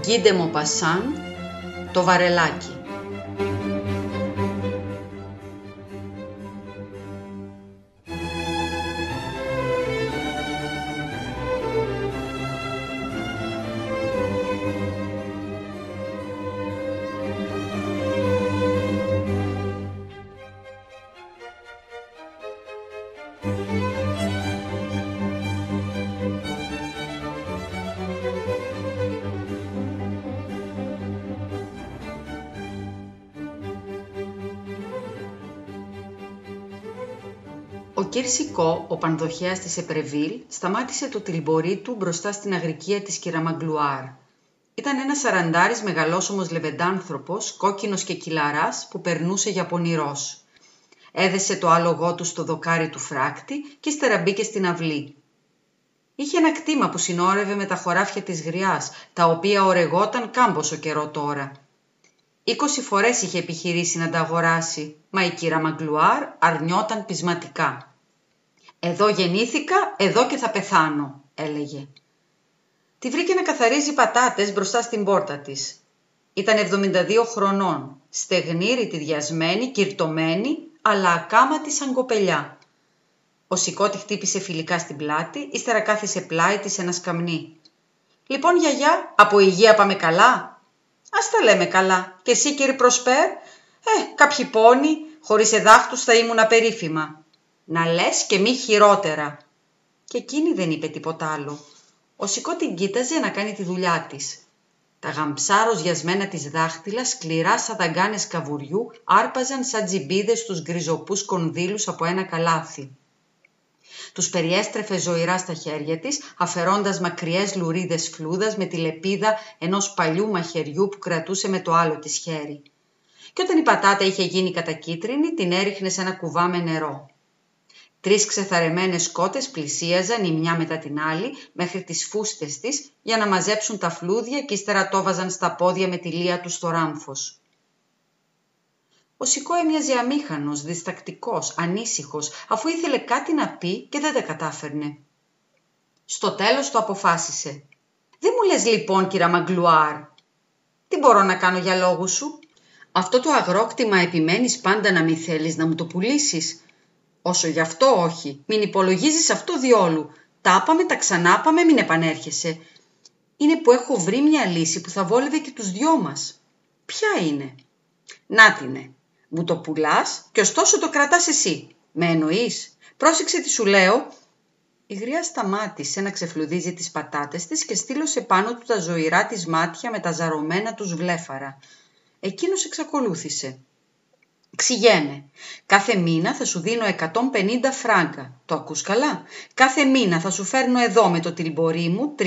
Γκίντε Μοπασάν, το βαρελάκι. Ο Κυρσικό, ο πανδοχέας της Επρεβίλ, σταμάτησε το τυλμπορί του μπροστά στην αγρικία της Κυραμαγκλουάρ. Ήταν ένας σαραντάρης μεγαλόσωμος λεβεντάνθρωπος, κόκκινος και κυλαράς, που περνούσε για πονηρός. Έδεσε το άλογό του στο δοκάρι του φράκτη και ύστερα μπήκε στην αυλή. Είχε ένα κτήμα που συνόρευε με τα χωράφια της γριάς, τα οποία ορεγόταν κάμποσο καιρό τώρα. Είκοσι φορές είχε επιχειρήσει να τα αγοράσει, μα η κύρα Μαγκλουάρ αρνιόταν πεισματικά. «Εδώ γεννήθηκα, εδώ και θα πεθάνω», έλεγε. Τη βρήκε να καθαρίζει πατάτες μπροστά στην πόρτα της. Ήταν 72 χρονών, στεγνή, ρητιδιασμένη, κυρτωμένη, αλλά ακάματη σαν κοπελιά. Ο Σικό τη χτύπησε φιλικά στην πλάτη, ύστερα κάθισε πλάι της ένα σκαμνί. «Λοιπόν, γιαγιά, από υγεία πάμε καλά», Ας τα λέμε καλά. Και εσύ κύριε Προσπέρ, ε, κάποιοι πόνοι, χωρίς εδάφτους θα ήμουν απερίφημα. Να λες και μη χειρότερα. Και εκείνη δεν είπε τίποτα άλλο. Ο Σικό την κοίταζε να κάνει τη δουλειά της. Τα γαμψά ροζιασμένα της δάχτυλα, σκληρά σαν δαγκάνες καβουριού, άρπαζαν σαν τζιμπίδες στους γκριζοπούς κονδύλους από ένα καλάθι. Τους περιέστρεφε ζωηρά στα χέρια της, αφαιρώντας μακριές λουρίδες φλούδας με τη λεπίδα ενός παλιού μαχαιριού που κρατούσε με το άλλο της χέρι. Και όταν η πατάτα είχε γίνει κατακίτρινη, την έριχνε σε ένα κουβά με νερό. Τρεις ξεθαρεμένες κότες πλησίαζαν η μια μετά την άλλη μέχρι τις φούστες της για να μαζέψουν τα φλούδια και ύστερα το βάζαν στα πόδια με τη λία του στο ράμφος. Ο Σικό έμοιαζε αμήχανος, διστακτικός, ανήσυχος, αφού ήθελε κάτι να πει και δεν τα κατάφερνε. Στο τέλος το αποφάσισε. «Δεν μου λες λοιπόν, κύρα Μαγκλουάρ, τι μπορώ να κάνω για λόγους σου; Αυτό το αγρόκτημα επιμένεις πάντα να μην θέλεις να μου το πουλήσεις. Όσο γι' αυτό όχι, μην υπολογίζεις αυτό διόλου. Τα πάμε, τα ξανάπαμε, μην επανέρχεσαι. Είναι που έχω βρει μια λύση που θα βόλευε και τους δυο μας. Ποια είναι; Να την μου το πουλάς και ωστόσο το κρατάς εσύ. Με εννοείς; Πρόσεξε τι σου λέω. Η γριά σταμάτησε να ξεφλουδίζει τις πατάτες της και στείλωσε πάνω του τα ζωηρά της μάτια με τα ζαρωμένα τους βλέφαρα. Εκείνος εξακολούθησε. Ξηγέμαι. Κάθε μήνα θα σου δίνω 150 φράγκα. Το ακούς καλά; Κάθε μήνα θα σου φέρνω εδώ με το τυλμπορί μου 30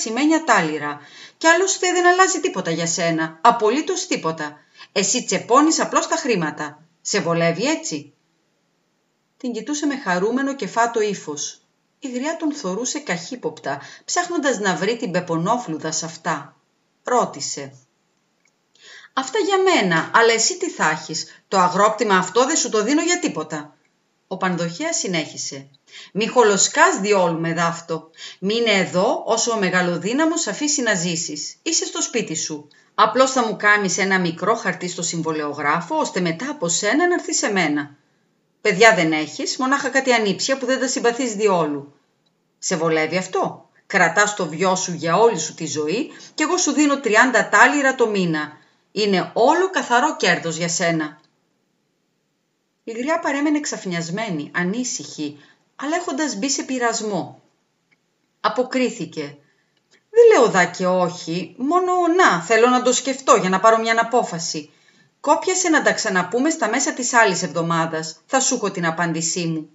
σημαίνια τάλιρα. Κι άλλωστε δεν αλλάζει τίποτα για σένα. Απολύτως τίποτα. Εσύ τσεπώνεις απλώς τα χρήματα. Σε βολεύει έτσι; Την κοιτούσε με χαρούμενο και φάτο ύφος. Η γριά τον θορούσε καχύποπτα, ψάχνοντας να βρει την πεπονόφλουδα σε αυτά. Ρώτησε. «Αυτά για μένα, αλλά εσύ τι θα έχεις; Το αγρόκτημα αυτό δεν σου το δίνω για τίποτα». Ο Πανδοχέας συνέχισε. «Μη χολοσκάς διόλου με δάφτο. Μείνε εδώ όσο ο μεγαλοδύναμος αφήσει να ζήσεις. Είσαι στο σπίτι σου. Απλώς θα μου κάνεις ένα μικρό χαρτί στο συμβολεογράφο, ώστε μετά από σένα να έρθεις σε μένα. Παιδιά δεν έχεις, μονάχα κάτι ανήψια που δεν τα συμπαθείς διόλου. Σε βολεύει αυτό; Κρατάς το βιό σου για όλη σου τη ζωή και εγώ σου δίνω 30 τάλιρα το μήνα. Είναι όλο καθαρό κέρδος για σένα. Η γριά παρέμενε ξαφνιασμένη, ανήσυχη, αλλά έχοντας μπει σε πειρασμό. Αποκρίθηκε. Δεν λέω δά και όχι, μόνο να, θέλω να το σκεφτώ για να πάρω μια απόφαση. Κόπιασε να τα ξαναπούμε στα μέσα της άλλης εβδομάδας. Θα σου έχω την απάντησή μου.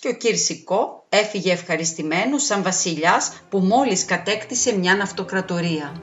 Και ο Κυρσικό έφυγε ευχαριστημένος σαν βασιλιάς που μόλις κατέκτησε μια αυτοκρατορία.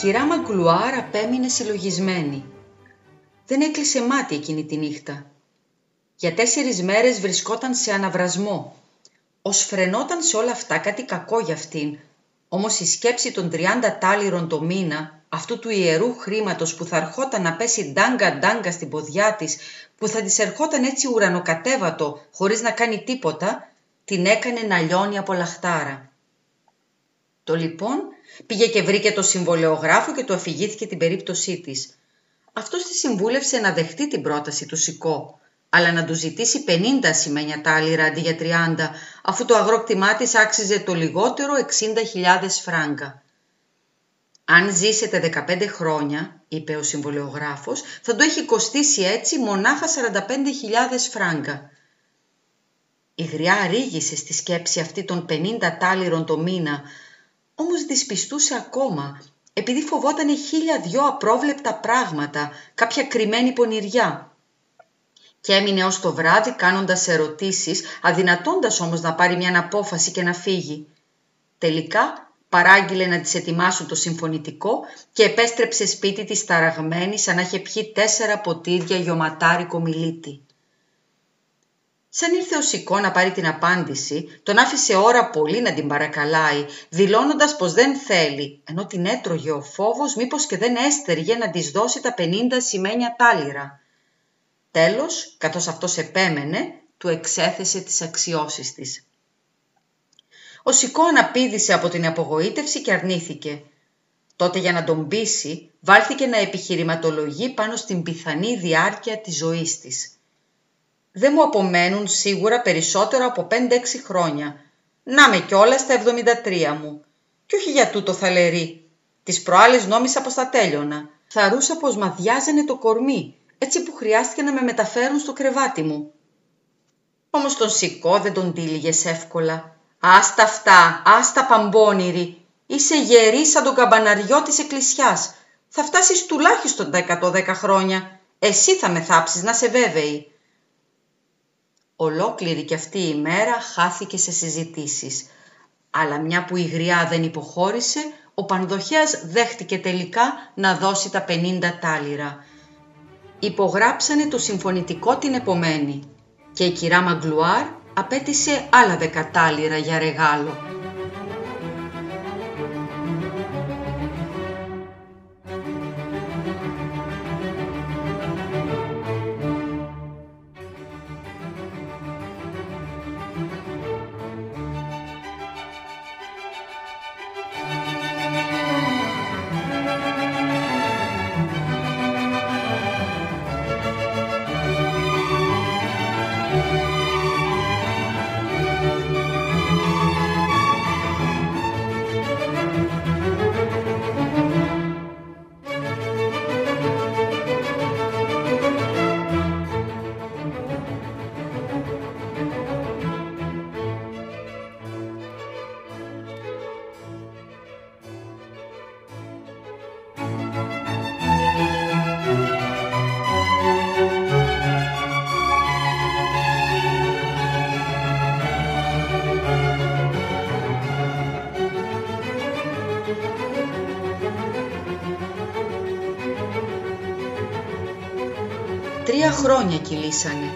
Κυρά Μαγκλουάρ απέμεινε συλλογισμένη. Δεν έκλεισε μάτι εκείνη τη νύχτα. Για τέσσερις μέρες βρισκόταν σε αναβρασμό. Ως φρενόταν σε όλα αυτά κάτι κακό για αυτήν. Όμως η σκέψη των 30 τάλιρων το μήνα, αυτού του ιερού χρήματος που θα ερχόταν να πέσει ντάγκα ντάγκα στην ποδιά της, που θα της ερχόταν έτσι ουρανοκατέβατο χωρίς να κάνει τίποτα, την έκανε να λιώνει από λαχτάρα. Το λοιπόν πήγε και βρήκε το συμβολεογράφο και του αφηγήθηκε την περίπτωσή της. Αυτός τη συμβούλευσε να δεχτεί την πρόταση του Σικό, αλλά να του ζητήσει 50 σημαίνια τάλιρα αντί για 30, αφού το αγρόκτημά της άξιζε το λιγότερο 60.000 φράγκα. «Αν ζήσετε 15 χρόνια», είπε ο συμβολεογράφος, «θα το έχει κοστίσει έτσι μονάχα 45.000 φράγκα». Η γριά ρίγησε στη σκέψη αυτή των 50 τάλιρων το μήνα, όμως δυσπιστούσε ακόμα, επειδή φοβόταν χίλια δυο απρόβλεπτα πράγματα, κάποια κρυμμένη πονηριά. Και έμεινε ως το βράδυ κάνοντας ερωτήσεις, αδυνατώντας όμως να πάρει μια απόφαση και να φύγει. Τελικά παράγγειλε να της ετοιμάσουν το συμφωνητικό και επέστρεψε σπίτι της ταραγμένη σαν να είχε πιει τέσσερα ποτήρια γιωματάρικο μιλίτη. Σαν ήρθε ο Σικό να πάρει την απάντηση, τον άφησε ώρα πολύ να την παρακαλάει, δηλώνοντας πως δεν θέλει, ενώ την έτρωγε ο φόβος μήπως και δεν έστεργε να της δώσει τα 50 σημαίνια τάλιρα. Τέλος, καθώς αυτός επέμενε, του εξέθεσε τις αξιώσεις της. Ο Σικό αναπήδησε από την απογοήτευση και αρνήθηκε. Τότε για να τον πείσει, βάλθηκε να επιχειρηματολογεί πάνω στην πιθανή διάρκεια της ζωής της δεν μου απομένουν σίγουρα περισσότερο από 5-6 χρόνια. Να με κιόλας στα 73 μου. Κι όχι για τούτο θαλερή. Τις προάλλες νόμισα πως θα τέλειωνα. Θαρούσα πως μαδιάζανε το κορμί, έτσι που χρειάστηκε να με μεταφέρουν στο κρεβάτι μου. Όμως τον σηκώ δεν τον τύλιγες εύκολα. Άστα αυτά, άστα παμπώνηρη. Είσαι γερή σαν τον καμπαναριό της εκκλησιάς. Θα φτάσεις τουλάχιστον τα 110 χρόνια. Εσύ θα με θάψεις, να σε βέβαιη. Ολόκληρη και αυτή η μέρα χάθηκε σε συζητήσεις. Αλλά μια που η γριά δεν υποχώρησε, ο Πανδοχέας δέχτηκε τελικά να δώσει τα 50 τάλιρα. Υπογράψανε το συμφωνητικό την επομένη και η κυρά Μαγκλουάρ απέτησε άλλα δεκατάλιρα για ρεγάλο. Χρόνια κυλήσανε.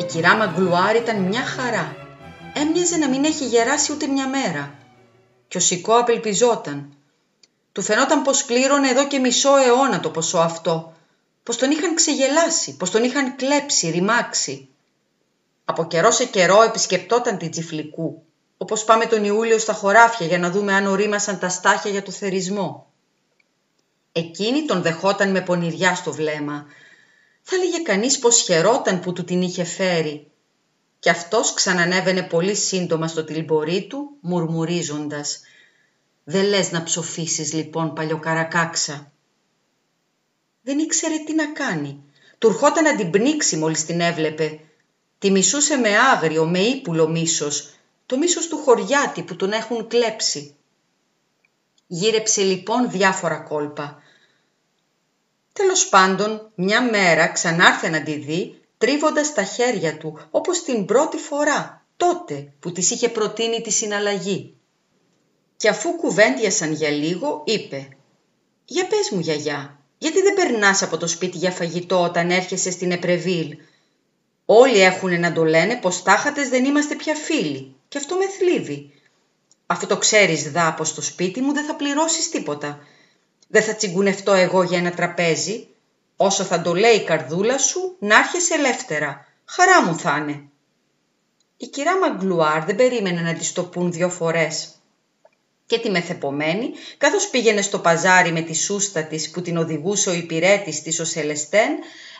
Η κυρά Μαγκλουάρ ήταν μια χαρά. Έμοιαζε να μην έχει γεράσει ούτε μια μέρα. Και ο Σικό απελπιζόταν. Του φαινόταν πως πλήρωνε εδώ και μισό αιώνα το ποσό αυτό. Πως τον είχαν ξεγελάσει, πως τον είχαν κλέψει, ρημάξει. Από καιρό σε καιρό επισκεπτόταν την Τσιφλικού, όπως πάμε τον Ιούλιο στα χωράφια για να δούμε αν ορίμασαν τα στάχια για το θερισμό. Εκείνη τον δεχόταν με πονηριά στο βλέμμα, θα λέγε κανείς πως χαιρόταν που του την είχε φέρει. Και αυτός ξανανέβαινε πολύ σύντομα στο τυλμπορί του, μουρμουρίζοντας «Δεν λες να ψοφήσεις λοιπόν παλιοκαρακάξα». Δεν ήξερε τι να κάνει. Του ερχόταν να την πνίξει μόλις την έβλεπε. Τη μισούσε με άγριο, με ύπουλο μίσος, το μίσος του χωριάτη που τον έχουν κλέψει. Γύρεψε λοιπόν διάφορα κόλπα. Τέλος πάντων, μια μέρα ξανάρθε να τη δει, τρίβοντας τα χέρια του, όπως την πρώτη φορά, τότε που της είχε προτείνει τη συναλλαγή. Και αφού κουβέντιασαν για λίγο, είπε Για πες μου γιαγιά, γιατί δεν περνάς από το σπίτι για φαγητό όταν έρχεσαι στην Επρεβίλ; Όλοι έχουν να το λένε πως τάχατες δεν είμαστε πια φίλοι και αυτό με θλίβει. Αφού το ξέρεις δά πως στο σπίτι μου δεν θα πληρώσεις τίποτα. Δεν θα τσιγκουνευτώ εγώ για ένα τραπέζι. Όσο θα το λέει η καρδούλα σου, να έρχεσαι ελεύθερα. Χαρά μου θα είναι. Η κυρά Μαγκλουάρ δεν περίμενε να της το πούν δυο φορές. Και τη μεθεπομένη, καθώς πήγαινε στο παζάρι με τη σούστα της που την οδηγούσε ο υπηρέτης της ο Σελεστέν,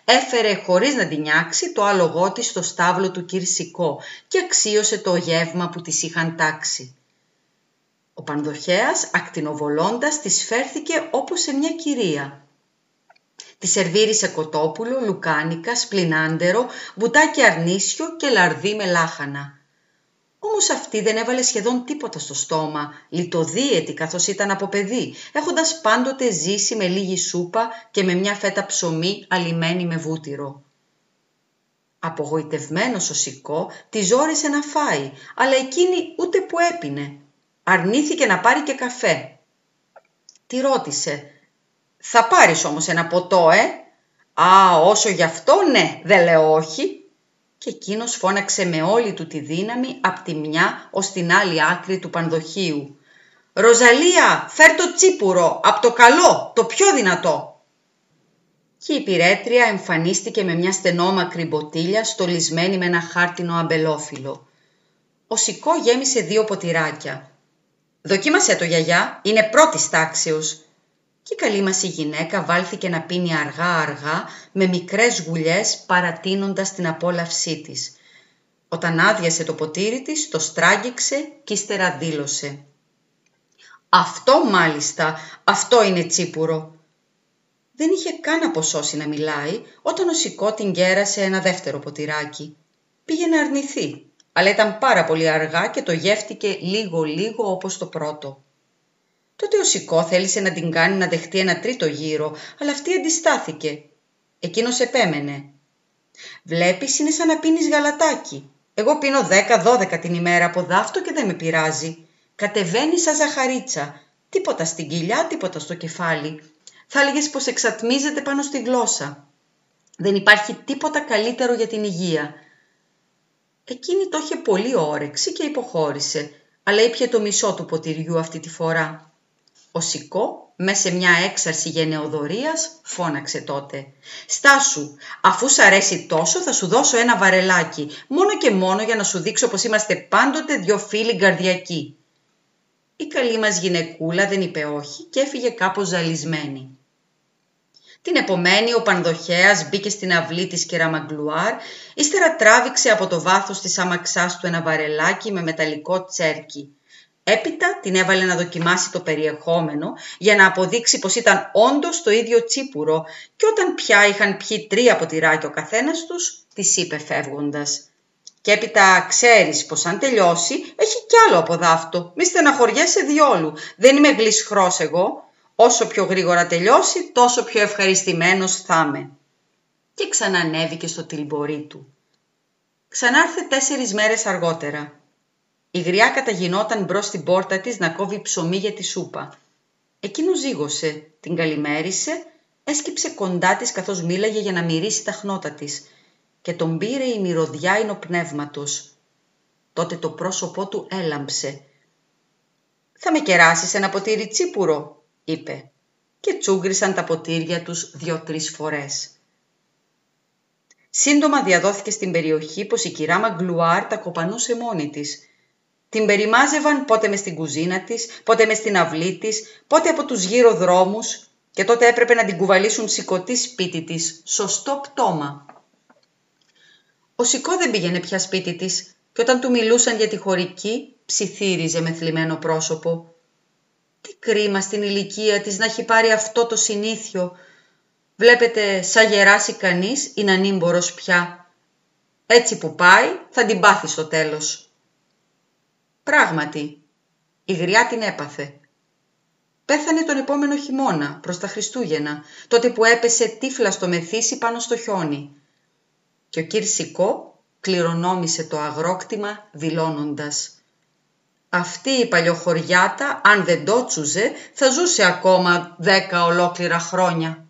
έφερε χωρίς να την νιάξει το άλογό της στο στάβλο του Κυρσικό και αξίωσε το γεύμα που της είχαν τάξει. Ο Πανδοχέας, ακτινοβολώντας, της φέρθηκε όπως σε μια κυρία. Τη σερβίρισε κοτόπουλο, λουκάνικα, σπλινάντερο, μπουτάκι αρνίσιο και λαρδί με λάχανα. Όμως αυτή δεν έβαλε σχεδόν τίποτα στο στόμα, λιτοδίαιτη καθώς ήταν από παιδί, έχοντας πάντοτε ζήσει με λίγη σούπα και με μια φέτα ψωμί αλιμένη με βούτυρο. Απογοητευμένος ο Σικό τη ζόρισε να φάει, αλλά εκείνη ούτε που έπινε. Αρνήθηκε να πάρει και καφέ. Τη ρώτησε «Θα πάρεις όμως ένα ποτό, ε» «Α, όσο γι' αυτό ναι, δεν λέω όχι» και εκείνος φώναξε με όλη του τη δύναμη από τη μια ως την άλλη άκρη του πανδοχείου. «Ροζαλία, φέρ το τσίπουρο, από το καλό, το πιο δυνατό!» Και η πυρέτρια εμφανίστηκε με μια στενόμακρη μποτήλια στολισμένη με ένα χάρτινο αμπελόφυλλο. Ο Σικό γέμισε δύο ποτηράκια. «Δοκίμασέ το γιαγιά, είναι πρώτης τάξεως», και η καλή μας η γυναίκα βάλθηκε να πίνει αργά-αργά με μικρές γουλιές παρατείνοντας την απόλαυσή της. Όταν άδειασε το ποτήρι της, το στράγγιξε και ύστερα δήλωσε. «Αυτό μάλιστα, αυτό είναι τσίπουρο». Δεν είχε καν αποσώσει να μιλάει όταν ο Σικό την κέρασε ένα δεύτερο ποτηράκι. Πήγε να αρνηθεί, αλλά ήταν πάρα πολύ αργά και το γεύτηκε λίγο-λίγο όπως το πρώτο. Τότε ο Σικό θέλησε να την κάνει να δεχτεί ένα τρίτο γύρο, αλλά αυτή αντιστάθηκε. Εκείνος επέμενε. «Βλέπεις, είναι σαν να πίνεις γαλατάκι. Εγώ πίνω δέκα-δώδεκα την ημέρα από δάφτο και δεν με πειράζει. Κατεβαίνει σαν ζαχαρίτσα. Τίποτα στην κοιλιά, τίποτα στο κεφάλι. Θα έλεγες πως εξατμίζεται πάνω στη γλώσσα. Δεν υπάρχει τίποτα καλύτερο για την υγεία. Εκείνη το είχε πολύ όρεξη και υποχώρησε, αλλά ήπια το μισό του ποτηριού αυτή τη φορά. Ο Σικό, μέσα σε μια έξαρση γενεοδορίας, φώναξε τότε. «Στάσου, αφού σ' αρέσει τόσο θα σου δώσω ένα βαρελάκι, μόνο και μόνο για να σου δείξω πως είμαστε πάντοτε δυο φίλοι γκαρδιακοί». Η καλή μας γυναικούλα δεν είπε όχι και έφυγε κάπως ζαλισμένη. Την επομένη ο Πανδοχέας μπήκε στην αυλή της Κεραμαγκλουάρ, ύστερα τράβηξε από το βάθος της άμαξάς του ένα βαρελάκι με μεταλλικό τσέρκι. Έπειτα την έβαλε να δοκιμάσει το περιεχόμενο για να αποδείξει πως ήταν όντως το ίδιο τσίπουρο και όταν πια είχαν πιει τρία ποτηράκια ο καθένας τους, της είπε φεύγοντας. Και έπειτα ξέρεις πως αν τελειώσει έχει κι άλλο από δάφτο. Μη στεναχωριέσαι διόλου. Δεν είμαι γλυσχρός εγώ. Όσο πιο γρήγορα τελειώσει τόσο πιο ευχαριστημένος θα είμαι. Και ξανανέβηκε στο τυλμπορί του. Ξανάρθε τέσσερις μέρες αργότερα. Η γριά καταγινόταν μπρος στην πόρτα της να κόβει ψωμί για τη σούπα. Εκείνος ζήγωσε, την καλημέρισε, έσκυψε κοντά της καθώς μίλαγε για να μυρίσει τα χνότα της και τον πήρε η μυρωδιά εινοπνεύματος. Τότε το πρόσωπό του έλαμψε. «Θα με κεράσεις ένα ποτήρι τσίπουρο», είπε και τσούγκρισαν τα ποτήρια τους δυο-τρεις φορές. Σύντομα διαδόθηκε στην περιοχή πως η κυρά Μαγκλουάρ τα κοπανούσε μόνη της την περιμάζευαν πότε μες στην κουζίνα της, πότε μες στην αυλή της, πότε από τους γύρω δρόμους και τότε έπρεπε να την κουβαλήσουν σηκωτή σπίτι της, σωστό πτώμα. Ο Σικό δεν πήγαινε πια σπίτι της και όταν του μιλούσαν για τη χωρική ψιθύριζε με θλιμμένο πρόσωπο. Τι κρίμα στην ηλικία της να έχει πάρει αυτό το συνήθιο. Βλέπετε, σαν γεράσει κανείς είναι ανήμπορος πια. Έτσι που πάει θα την πάθει στο τέλος. Πράγματι, η γριά την έπαθε. Πέθανε τον επόμενο χειμώνα, προς τα Χριστούγεννα, τότε που έπεσε τύφλα στο μεθύσι πάνω στο χιόνι. Και ο Σικό κληρονόμησε το αγρόκτημα δηλώνοντας Αυτή η παλιοχωριάτα, αν δεν το τσουζε, θα ζούσε ακόμα δέκα ολόκληρα χρόνια.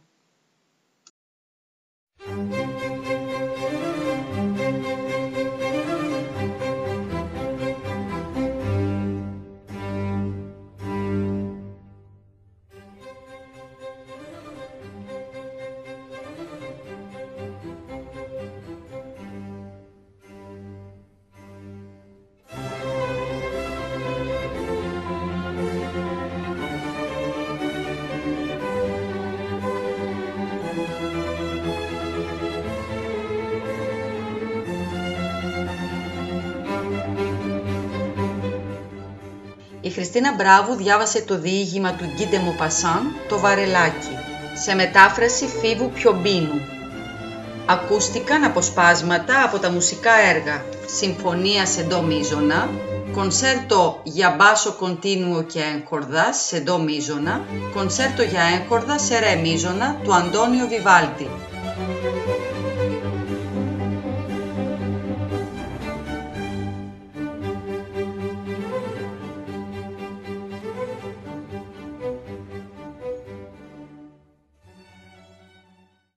Χριστίνα Μπράβου διάβασε το διήγημα του Γκίντε Μοπασάν, το Βαρελάκι, σε μετάφραση Φίβου Πιομπίνου. Ακούστηκαν αποσπάσματα από τα μουσικά έργα «Συμφωνία σε ντο μίζωνα», «Κονσέρτο για μπάσο κοντίνουο και έγχορδα σε ντο μίζωνα», «Κονσέρτο για έγχορδα σε ρε μίζωνα» του Αντώνιο Βιβάλτη.